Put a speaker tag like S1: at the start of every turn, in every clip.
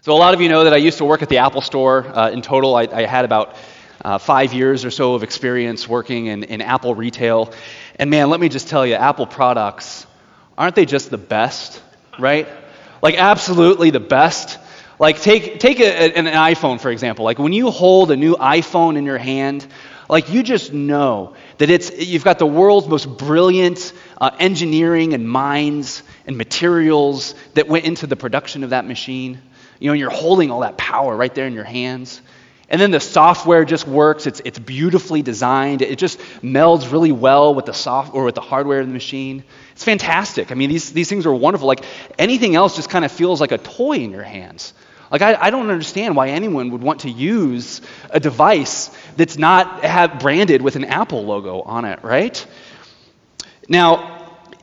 S1: So, a lot of you know that I used to work at the Apple Store. Uh, in total, I, I had about uh, five years or so of experience working in, in Apple retail. And man, let me just tell you, Apple products, aren't they just the best, right? Like, absolutely the best. Like, take, take a, an iPhone, for example. Like, when you hold a new iPhone in your hand, like, you just know that it's, you've got the world's most brilliant uh, engineering and minds and materials that went into the production of that machine. You know, you're holding all that power right there in your hands. And then the software just works. It's, it's beautifully designed. It just melds really well with the soft or with the hardware of the machine. It's fantastic. I mean, these, these things are wonderful. Like anything else just kind of feels like a toy in your hands. Like I, I don't understand why anyone would want to use a device that's not branded with an Apple logo on it, right? Now,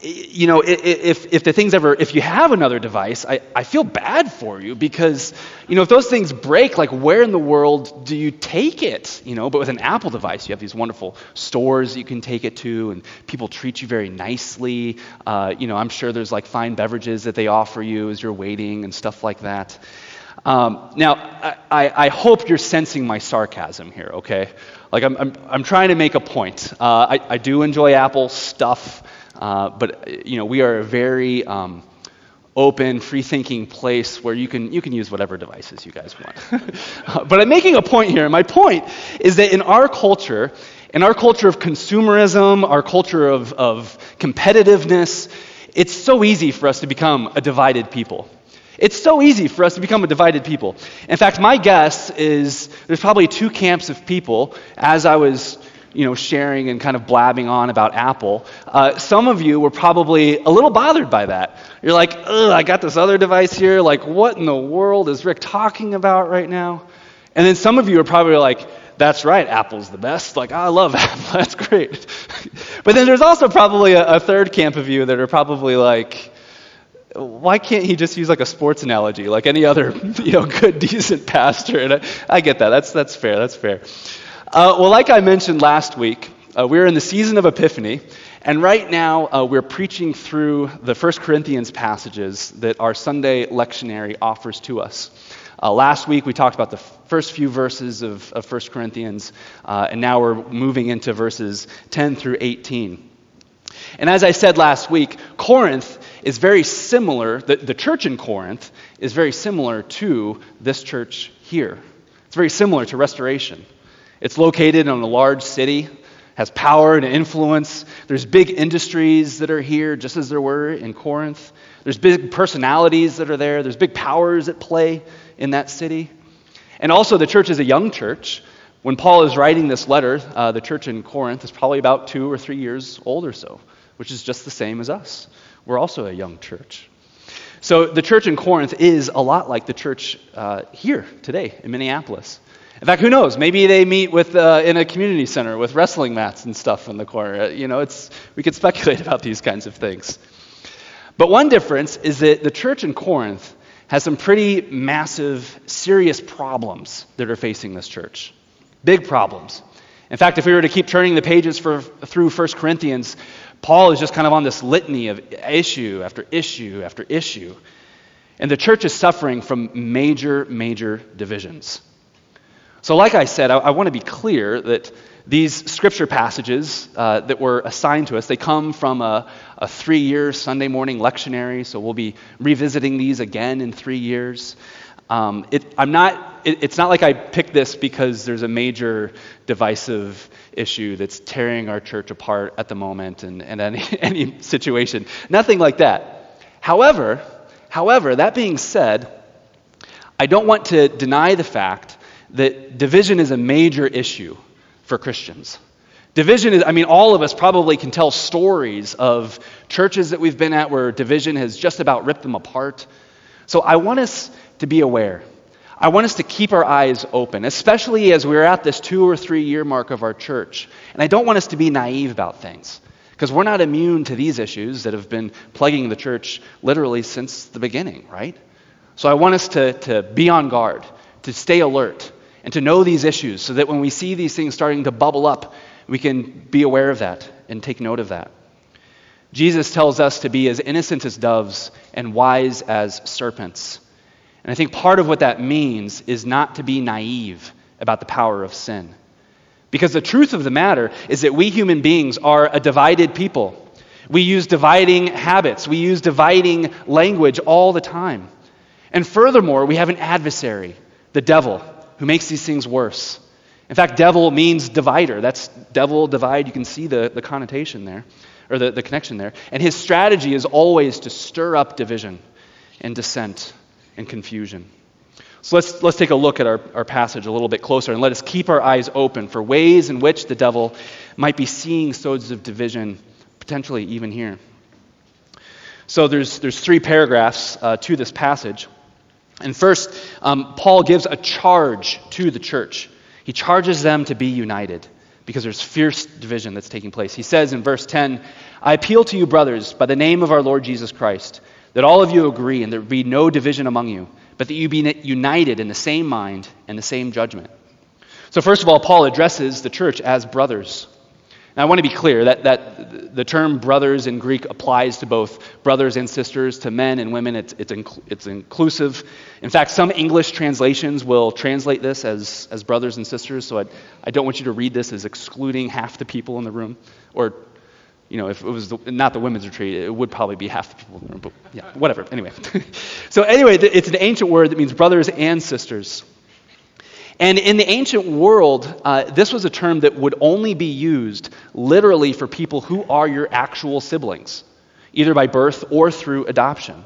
S1: you know, if, if the things ever, if you have another device, I, I feel bad for you because, you know, if those things break, like where in the world do you take it? You know, but with an Apple device, you have these wonderful stores you can take it to, and people treat you very nicely. Uh, you know, I'm sure there's like fine beverages that they offer you as you're waiting and stuff like that. Um, now, I, I, hope you're sensing my sarcasm here, okay? Like, I'm, I'm, I'm trying to make a point. Uh, I, I do enjoy Apple stuff. Uh, but you know, we are a very um, open, free-thinking place where you can you can use whatever devices you guys want. but I'm making a point here, and my point is that in our culture, in our culture of consumerism, our culture of, of competitiveness, it's so easy for us to become a divided people. It's so easy for us to become a divided people. In fact, my guess is there's probably two camps of people as I was you know, sharing and kind of blabbing on about Apple. Uh, some of you were probably a little bothered by that. You're like, ugh, I got this other device here. Like, what in the world is Rick talking about right now? And then some of you are probably like, that's right, Apple's the best. Like, I love Apple. That's great. but then there's also probably a, a third camp of you that are probably like, why can't he just use like a sports analogy like any other you know good decent pastor and I, I get that that's that's fair that's fair uh, well, like I mentioned last week, uh, we're in the season of Epiphany, and right now uh, we're preaching through the First Corinthians passages that our Sunday lectionary offers to us. Uh, last week we talked about the first few verses of, of 1 Corinthians, uh, and now we're moving into verses 10 through 18. And as I said last week, Corinth is very similar, the, the church in Corinth is very similar to this church here. It's very similar to restoration. It's located in a large city, has power and influence. There's big industries that are here, just as there were in Corinth. There's big personalities that are there. There's big powers at play in that city. And also, the church is a young church. When Paul is writing this letter, uh, the church in Corinth is probably about two or three years old or so, which is just the same as us. We're also a young church. So, the church in Corinth is a lot like the church uh, here today in Minneapolis. In fact, who knows? Maybe they meet with, uh, in a community center with wrestling mats and stuff in the corner. Uh, you know, it's, we could speculate about these kinds of things. But one difference is that the church in Corinth has some pretty massive, serious problems that are facing this church. Big problems. In fact, if we were to keep turning the pages for, through 1 Corinthians, Paul is just kind of on this litany of issue after issue after issue. And the church is suffering from major, major divisions. So, like I said, I, I want to be clear that these scripture passages uh, that were assigned to us, they come from a, a three year Sunday morning lectionary, so we'll be revisiting these again in three years. Um, it, I'm not, it, it's not like I picked this because there's a major divisive issue that's tearing our church apart at the moment and, and any, any situation. Nothing like that. However, however, that being said, I don't want to deny the fact that division is a major issue for Christians. Division is, I mean, all of us probably can tell stories of churches that we've been at where division has just about ripped them apart. So I want us to be aware. I want us to keep our eyes open, especially as we're at this two or three year mark of our church. And I don't want us to be naive about things, because we're not immune to these issues that have been plaguing the church literally since the beginning, right? So I want us to, to be on guard, to stay alert, and to know these issues so that when we see these things starting to bubble up, we can be aware of that and take note of that. Jesus tells us to be as innocent as doves and wise as serpents. And I think part of what that means is not to be naive about the power of sin. Because the truth of the matter is that we human beings are a divided people. We use dividing habits, we use dividing language all the time. And furthermore, we have an adversary, the devil, who makes these things worse. In fact, devil means divider. That's devil, divide. You can see the, the connotation there, or the, the connection there. And his strategy is always to stir up division and dissent and confusion. So let's, let's take a look at our, our passage a little bit closer and let us keep our eyes open for ways in which the devil might be seeing sods of division, potentially even here. So there's, there's three paragraphs uh, to this passage. And first, um, Paul gives a charge to the church. He charges them to be united because there's fierce division that's taking place. He says in verse 10 I appeal to you, brothers, by the name of our Lord Jesus Christ, that all of you agree and there be no division among you, but that you be united in the same mind and the same judgment. So, first of all, Paul addresses the church as brothers. Now, I want to be clear that, that the term brothers in Greek applies to both brothers and sisters, to men and women. It's, it's, inc- it's inclusive. In fact, some English translations will translate this as, as brothers and sisters, so I, I don't want you to read this as excluding half the people in the room. Or, you know, if it was the, not the women's retreat, it would probably be half the people in the room, but yeah, whatever. Anyway. so, anyway, it's an ancient word that means brothers and sisters. And in the ancient world, uh, this was a term that would only be used literally for people who are your actual siblings, either by birth or through adoption.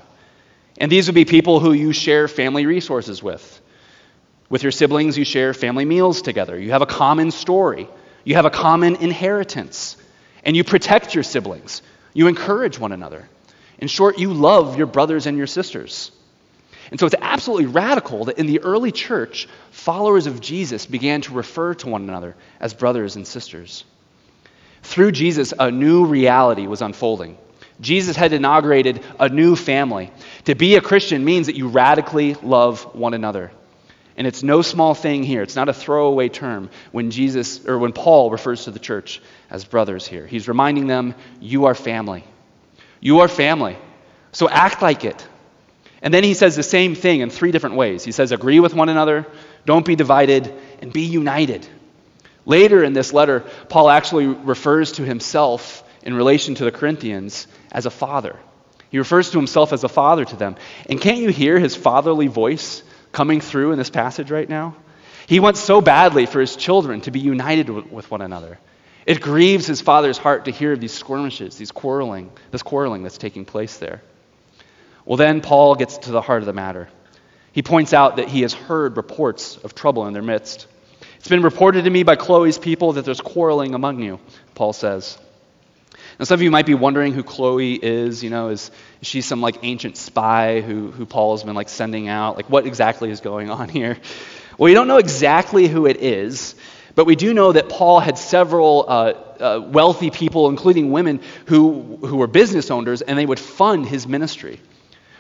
S1: And these would be people who you share family resources with. With your siblings, you share family meals together. You have a common story. You have a common inheritance. And you protect your siblings. You encourage one another. In short, you love your brothers and your sisters. And so it's absolutely radical that in the early church, followers of Jesus began to refer to one another as brothers and sisters. Through Jesus, a new reality was unfolding. Jesus had inaugurated a new family. To be a Christian means that you radically love one another. And it's no small thing here. It's not a throwaway term when Jesus or when Paul refers to the church as brothers here. He's reminding them, you are family. You are family. So act like it. And then he says the same thing in three different ways. He says, agree with one another, don't be divided, and be united. Later in this letter, Paul actually refers to himself in relation to the Corinthians as a father. He refers to himself as a father to them. And can't you hear his fatherly voice coming through in this passage right now? He wants so badly for his children to be united with one another. It grieves his father's heart to hear of these skirmishes, these quarreling, this quarreling that's taking place there. Well, then Paul gets to the heart of the matter. He points out that he has heard reports of trouble in their midst. It's been reported to me by Chloe's people that there's quarreling among you, Paul says. Now, some of you might be wondering who Chloe is. You know, is, is she some like ancient spy who, who Paul has been like sending out? Like, what exactly is going on here? Well, we don't know exactly who it is, but we do know that Paul had several uh, uh, wealthy people, including women, who, who were business owners, and they would fund his ministry.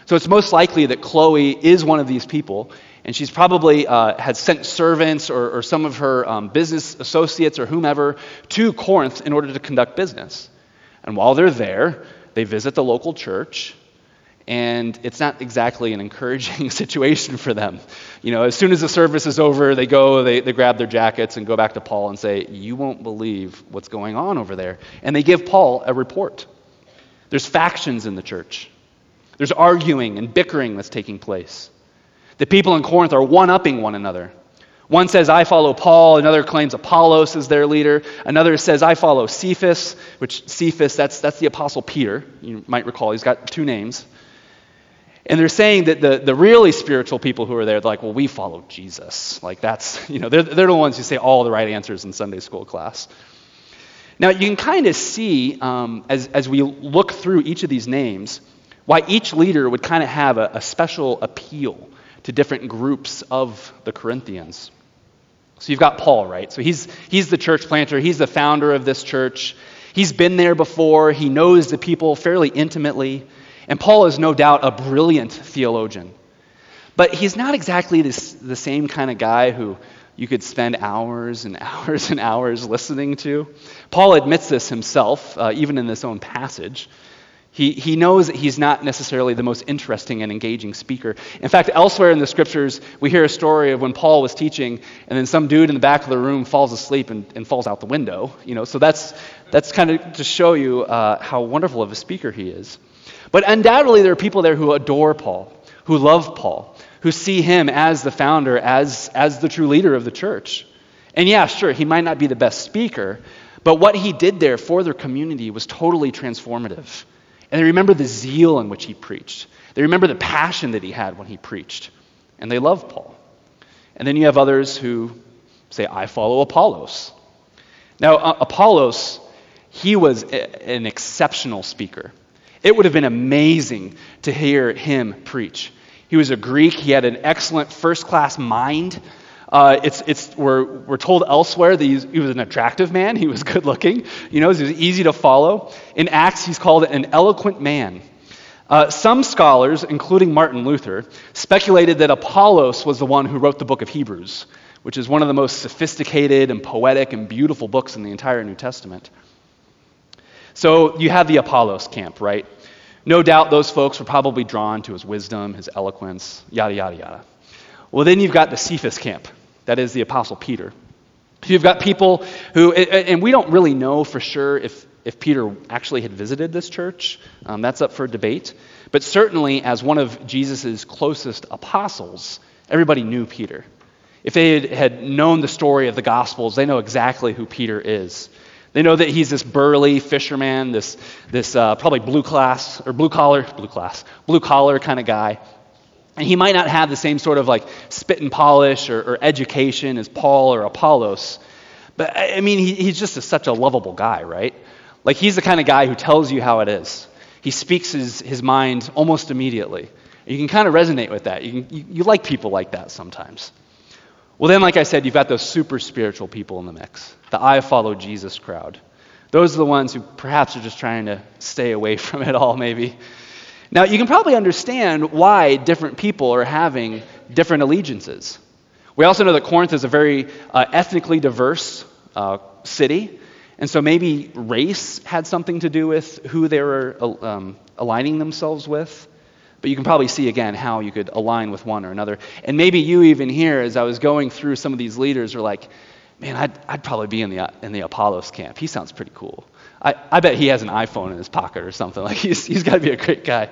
S1: So it's most likely that Chloe is one of these people, and she's probably uh, had sent servants or, or some of her um, business associates or whomever to Corinth in order to conduct business. And while they're there, they visit the local church, and it's not exactly an encouraging situation for them. You know, as soon as the service is over, they go, they, they grab their jackets and go back to Paul and say, You won't believe what's going on over there. And they give Paul a report. There's factions in the church. There's arguing and bickering that's taking place. The people in Corinth are one upping one another. One says, I follow Paul. Another claims Apollos is their leader. Another says, I follow Cephas, which Cephas, that's, that's the Apostle Peter. You might recall, he's got two names. And they're saying that the, the really spiritual people who are there, they're like, well, we follow Jesus. Like, that's, you know, they're, they're the ones who say all the right answers in Sunday school class. Now, you can kind of see um, as, as we look through each of these names why each leader would kind of have a, a special appeal to different groups of the Corinthians. So you've got Paul, right? So he's, he's the church planter, he's the founder of this church. He's been there before, he knows the people fairly intimately. And Paul is no doubt a brilliant theologian. But he's not exactly this, the same kind of guy who you could spend hours and hours and hours listening to. Paul admits this himself, uh, even in this own passage. He, he knows that he's not necessarily the most interesting and engaging speaker. In fact, elsewhere in the scriptures, we hear a story of when Paul was teaching, and then some dude in the back of the room falls asleep and, and falls out the window. You know, so that's, that's kind of to show you uh, how wonderful of a speaker he is. But undoubtedly, there are people there who adore Paul, who love Paul, who see him as the founder, as, as the true leader of the church. And yeah, sure, he might not be the best speaker, but what he did there for their community was totally transformative. And they remember the zeal in which he preached. They remember the passion that he had when he preached. And they love Paul. And then you have others who say, I follow Apollos. Now, uh, Apollos, he was a, an exceptional speaker. It would have been amazing to hear him preach. He was a Greek, he had an excellent first class mind. Uh, it's, it's, we're, we're told elsewhere that he was an attractive man. He was good looking. You know, he was easy to follow. In Acts, he's called an eloquent man. Uh, some scholars, including Martin Luther, speculated that Apollos was the one who wrote the book of Hebrews, which is one of the most sophisticated and poetic and beautiful books in the entire New Testament. So you have the Apollos camp, right? No doubt those folks were probably drawn to his wisdom, his eloquence, yada, yada, yada. Well, then you've got the Cephas camp. That is the Apostle Peter. So you've got people who, and we don't really know for sure if, if Peter actually had visited this church. Um, that's up for debate. But certainly, as one of Jesus' closest apostles, everybody knew Peter. If they had, known the story of the Gospels, they know exactly who Peter is. They know that he's this burly fisherman, this, this uh, probably blue class, or blue collar, blue class, blue collar kind of guy. And he might not have the same sort of like spit and polish or, or education as Paul or Apollos. But I mean, he, he's just a, such a lovable guy, right? Like he's the kind of guy who tells you how it is. He speaks his, his mind almost immediately. You can kind of resonate with that. You, can, you, you like people like that sometimes. Well, then, like I said, you've got those super spiritual people in the mix the I follow Jesus crowd. Those are the ones who perhaps are just trying to stay away from it all, maybe. Now, you can probably understand why different people are having different allegiances. We also know that Corinth is a very uh, ethnically diverse uh, city, and so maybe race had something to do with who they were uh, um, aligning themselves with. But you can probably see again how you could align with one or another. And maybe you even here, as I was going through some of these leaders, are like, man, I'd, I'd probably be in the, uh, in the Apollos camp. He sounds pretty cool. I, I bet he has an iPhone in his pocket or something. Like he's, he's got to be a great guy.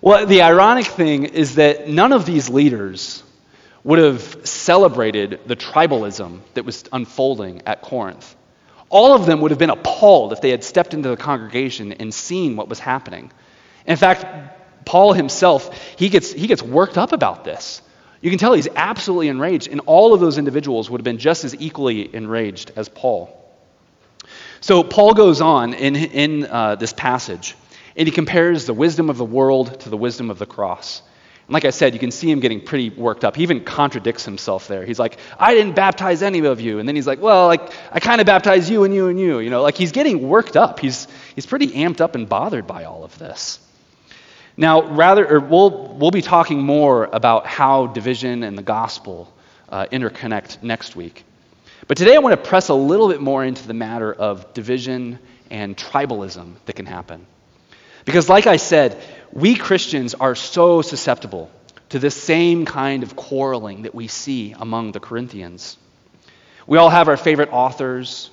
S1: Well, the ironic thing is that none of these leaders would have celebrated the tribalism that was unfolding at Corinth. All of them would have been appalled if they had stepped into the congregation and seen what was happening. In fact, Paul himself, he gets, he gets worked up about this. You can tell he's absolutely enraged, and all of those individuals would have been just as equally enraged as Paul. So Paul goes on in, in uh, this passage, and he compares the wisdom of the world to the wisdom of the cross. And like I said, you can see him getting pretty worked up. He even contradicts himself there. He's like, I didn't baptize any of you. And then he's like, well, like, I kind of baptized you and you and you. You know, like he's getting worked up. He's, he's pretty amped up and bothered by all of this. Now, rather, we'll, we'll be talking more about how division and the gospel uh, interconnect next week. But today I want to press a little bit more into the matter of division and tribalism that can happen. Because, like I said, we Christians are so susceptible to this same kind of quarreling that we see among the Corinthians. We all have our favorite authors,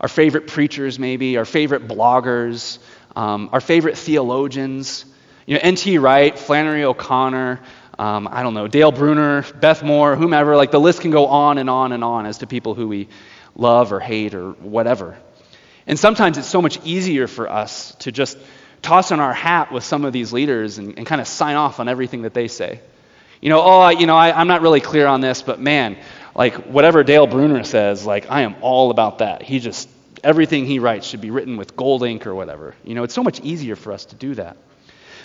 S1: our favorite preachers, maybe, our favorite bloggers, um, our favorite theologians. You know, N.T. Wright, Flannery O'Connor, um, I don't know, Dale Bruner, Beth Moore, whomever, like the list can go on and on and on as to people who we love or hate or whatever. And sometimes it's so much easier for us to just toss on our hat with some of these leaders and, and kind of sign off on everything that they say. You know, oh, you know, I, I'm not really clear on this, but man, like whatever Dale Bruner says, like I am all about that. He just, everything he writes should be written with gold ink or whatever. You know, it's so much easier for us to do that.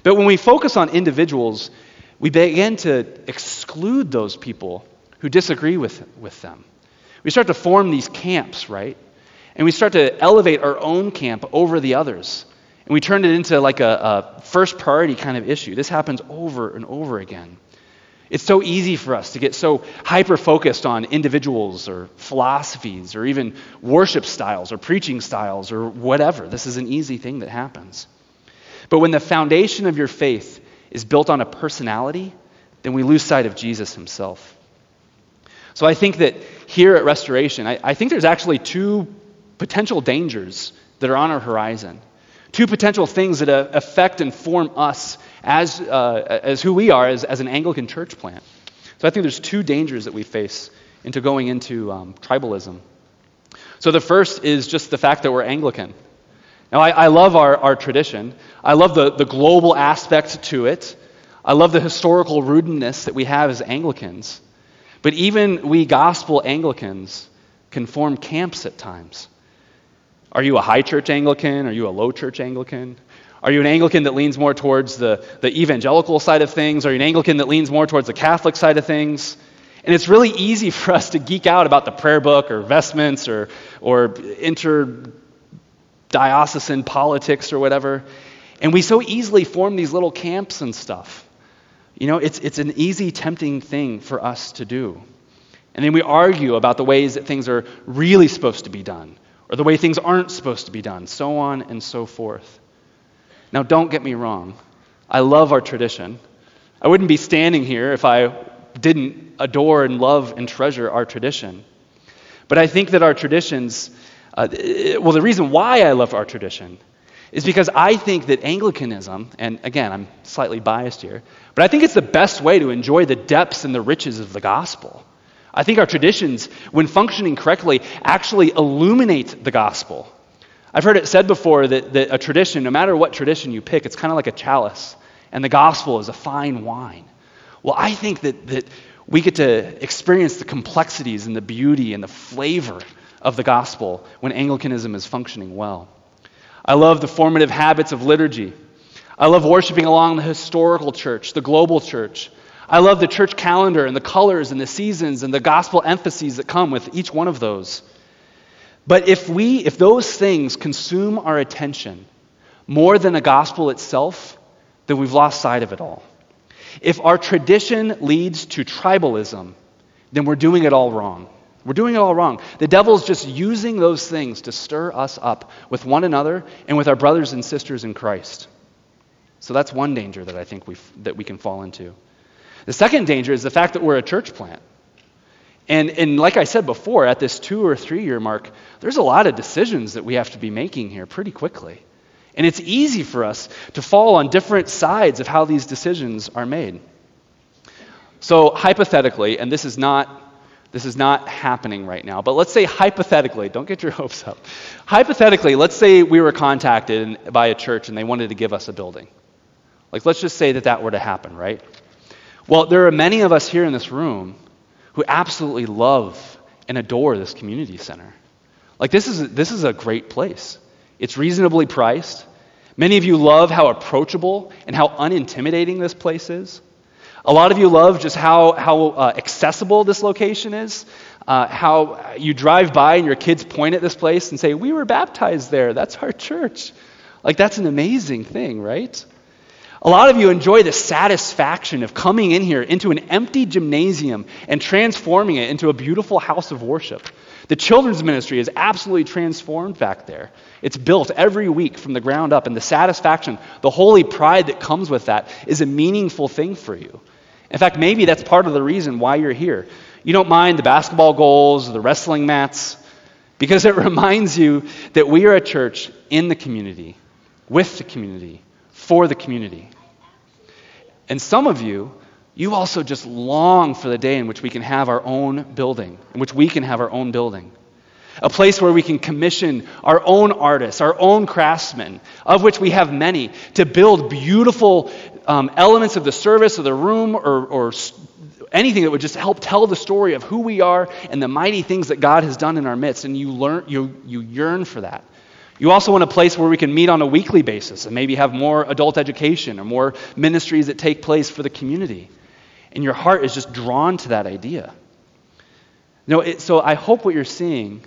S1: But when we focus on individuals, we begin to exclude those people who disagree with, with them. We start to form these camps, right? And we start to elevate our own camp over the others. And we turn it into like a, a first priority kind of issue. This happens over and over again. It's so easy for us to get so hyper focused on individuals or philosophies or even worship styles or preaching styles or whatever. This is an easy thing that happens. But when the foundation of your faith is built on a personality, then we lose sight of Jesus himself. So I think that here at Restoration, I, I think there's actually two potential dangers that are on our horizon. Two potential things that uh, affect and form us as, uh, as who we are as, as an Anglican church plant. So I think there's two dangers that we face into going into um, tribalism. So the first is just the fact that we're Anglican. Now, I, I love our, our tradition. I love the, the global aspect to it. I love the historical rudeness that we have as Anglicans. But even we gospel Anglicans can form camps at times. Are you a high church Anglican? Are you a low church Anglican? Are you an Anglican that leans more towards the, the evangelical side of things? Are you an Anglican that leans more towards the Catholic side of things? And it's really easy for us to geek out about the prayer book or vestments or, or interdiocesan politics or whatever. And we so easily form these little camps and stuff. You know, it's, it's an easy, tempting thing for us to do. And then we argue about the ways that things are really supposed to be done or the way things aren't supposed to be done, so on and so forth. Now, don't get me wrong. I love our tradition. I wouldn't be standing here if I didn't adore and love and treasure our tradition. But I think that our traditions, uh, well, the reason why I love our tradition is because I think that Anglicanism, and again, I'm slightly biased here, but I think it's the best way to enjoy the depths and the riches of the gospel. I think our traditions, when functioning correctly, actually illuminate the gospel. I've heard it said before that, that a tradition, no matter what tradition you pick, it's kind of like a chalice, and the gospel is a fine wine. Well, I think that, that we get to experience the complexities and the beauty and the flavor of the gospel when Anglicanism is functioning well. I love the formative habits of liturgy. I love worshiping along the historical church, the global church. I love the church calendar and the colors and the seasons and the gospel emphases that come with each one of those. But if we if those things consume our attention more than the gospel itself, then we've lost sight of it all. If our tradition leads to tribalism, then we're doing it all wrong. We're doing it all wrong. The devil's just using those things to stir us up with one another and with our brothers and sisters in Christ. So that's one danger that I think we that we can fall into. The second danger is the fact that we're a church plant. And, and like I said before, at this two or three year mark, there's a lot of decisions that we have to be making here pretty quickly. And it's easy for us to fall on different sides of how these decisions are made. So, hypothetically, and this is not this is not happening right now. But let's say hypothetically, don't get your hopes up. Hypothetically, let's say we were contacted by a church and they wanted to give us a building. Like, let's just say that that were to happen, right? Well, there are many of us here in this room who absolutely love and adore this community center. Like, this is, this is a great place. It's reasonably priced. Many of you love how approachable and how unintimidating this place is. A lot of you love just how, how uh, accessible this location is, uh, how you drive by and your kids point at this place and say, We were baptized there. That's our church. Like, that's an amazing thing, right? A lot of you enjoy the satisfaction of coming in here into an empty gymnasium and transforming it into a beautiful house of worship. The children's ministry is absolutely transformed back there. It's built every week from the ground up, and the satisfaction, the holy pride that comes with that is a meaningful thing for you. In fact, maybe that's part of the reason why you're here. You don't mind the basketball goals, the wrestling mats, because it reminds you that we are a church in the community, with the community, for the community. And some of you, you also just long for the day in which we can have our own building, in which we can have our own building. A place where we can commission our own artists, our own craftsmen, of which we have many, to build beautiful um, elements of the service of the room or, or anything that would just help tell the story of who we are and the mighty things that God has done in our midst. And you, learn, you, you yearn for that. You also want a place where we can meet on a weekly basis and maybe have more adult education or more ministries that take place for the community. And your heart is just drawn to that idea. No, it, so I hope what you're seeing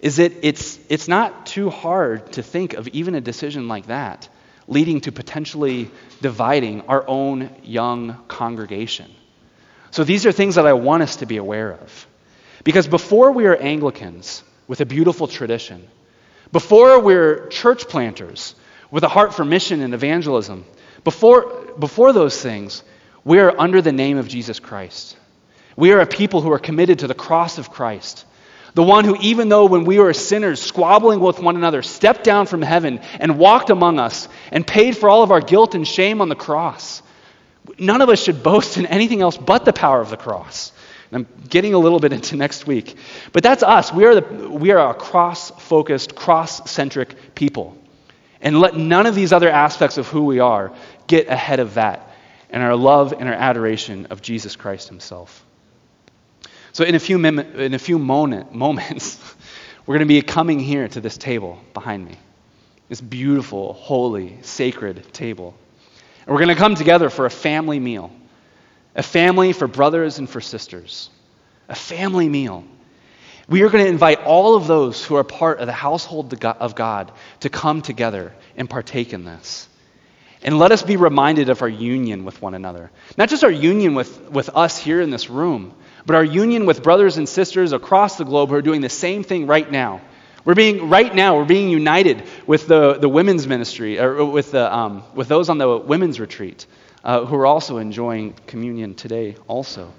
S1: is that it's, it's not too hard to think of even a decision like that leading to potentially dividing our own young congregation. So these are things that I want us to be aware of. Because before we are Anglicans with a beautiful tradition, before we're church planters with a heart for mission and evangelism. Before, before those things, we are under the name of Jesus Christ. We are a people who are committed to the cross of Christ. The one who, even though when we were sinners, squabbling with one another, stepped down from heaven and walked among us and paid for all of our guilt and shame on the cross. None of us should boast in anything else but the power of the cross. And I'm getting a little bit into next week. But that's us. We are, the, we are a cross focused, cross centric people. And let none of these other aspects of who we are get ahead of that and our love and our adoration of Jesus Christ Himself. So, in a few, mim- in a few moment, moments, we're going to be coming here to this table behind me. This beautiful, holy, sacred table. And we're going to come together for a family meal. A family for brothers and for sisters. A family meal. We are going to invite all of those who are part of the household of God to come together and partake in this. And let us be reminded of our union with one another. Not just our union with, with us here in this room, but our union with brothers and sisters across the globe who are doing the same thing right now. We're being, right now, we're being united with the, the women's ministry, or with, the, um, with those on the women's retreat uh, who are also enjoying communion today, also.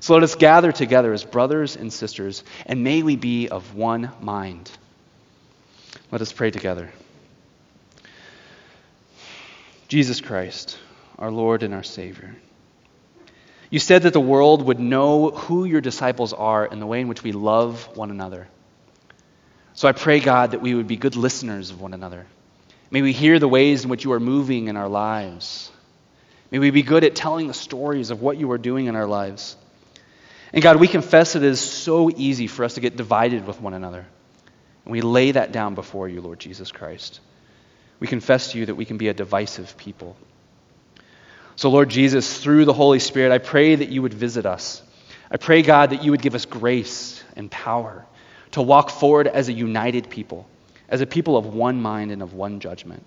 S1: So let us gather together as brothers and sisters, and may we be of one mind. Let us pray together. Jesus Christ, our Lord and our Savior. You said that the world would know who your disciples are and the way in which we love one another. So I pray, God, that we would be good listeners of one another. May we hear the ways in which you are moving in our lives. May we be good at telling the stories of what you are doing in our lives. And God, we confess it is so easy for us to get divided with one another. And we lay that down before you, Lord Jesus Christ. We confess to you that we can be a divisive people. So, Lord Jesus, through the Holy Spirit, I pray that you would visit us. I pray, God, that you would give us grace and power to walk forward as a united people, as a people of one mind and of one judgment.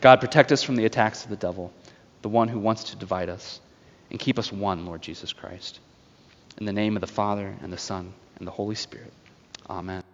S1: God, protect us from the attacks of the devil, the one who wants to divide us, and keep us one, Lord Jesus Christ. In the name of the Father, and the Son, and the Holy Spirit. Amen.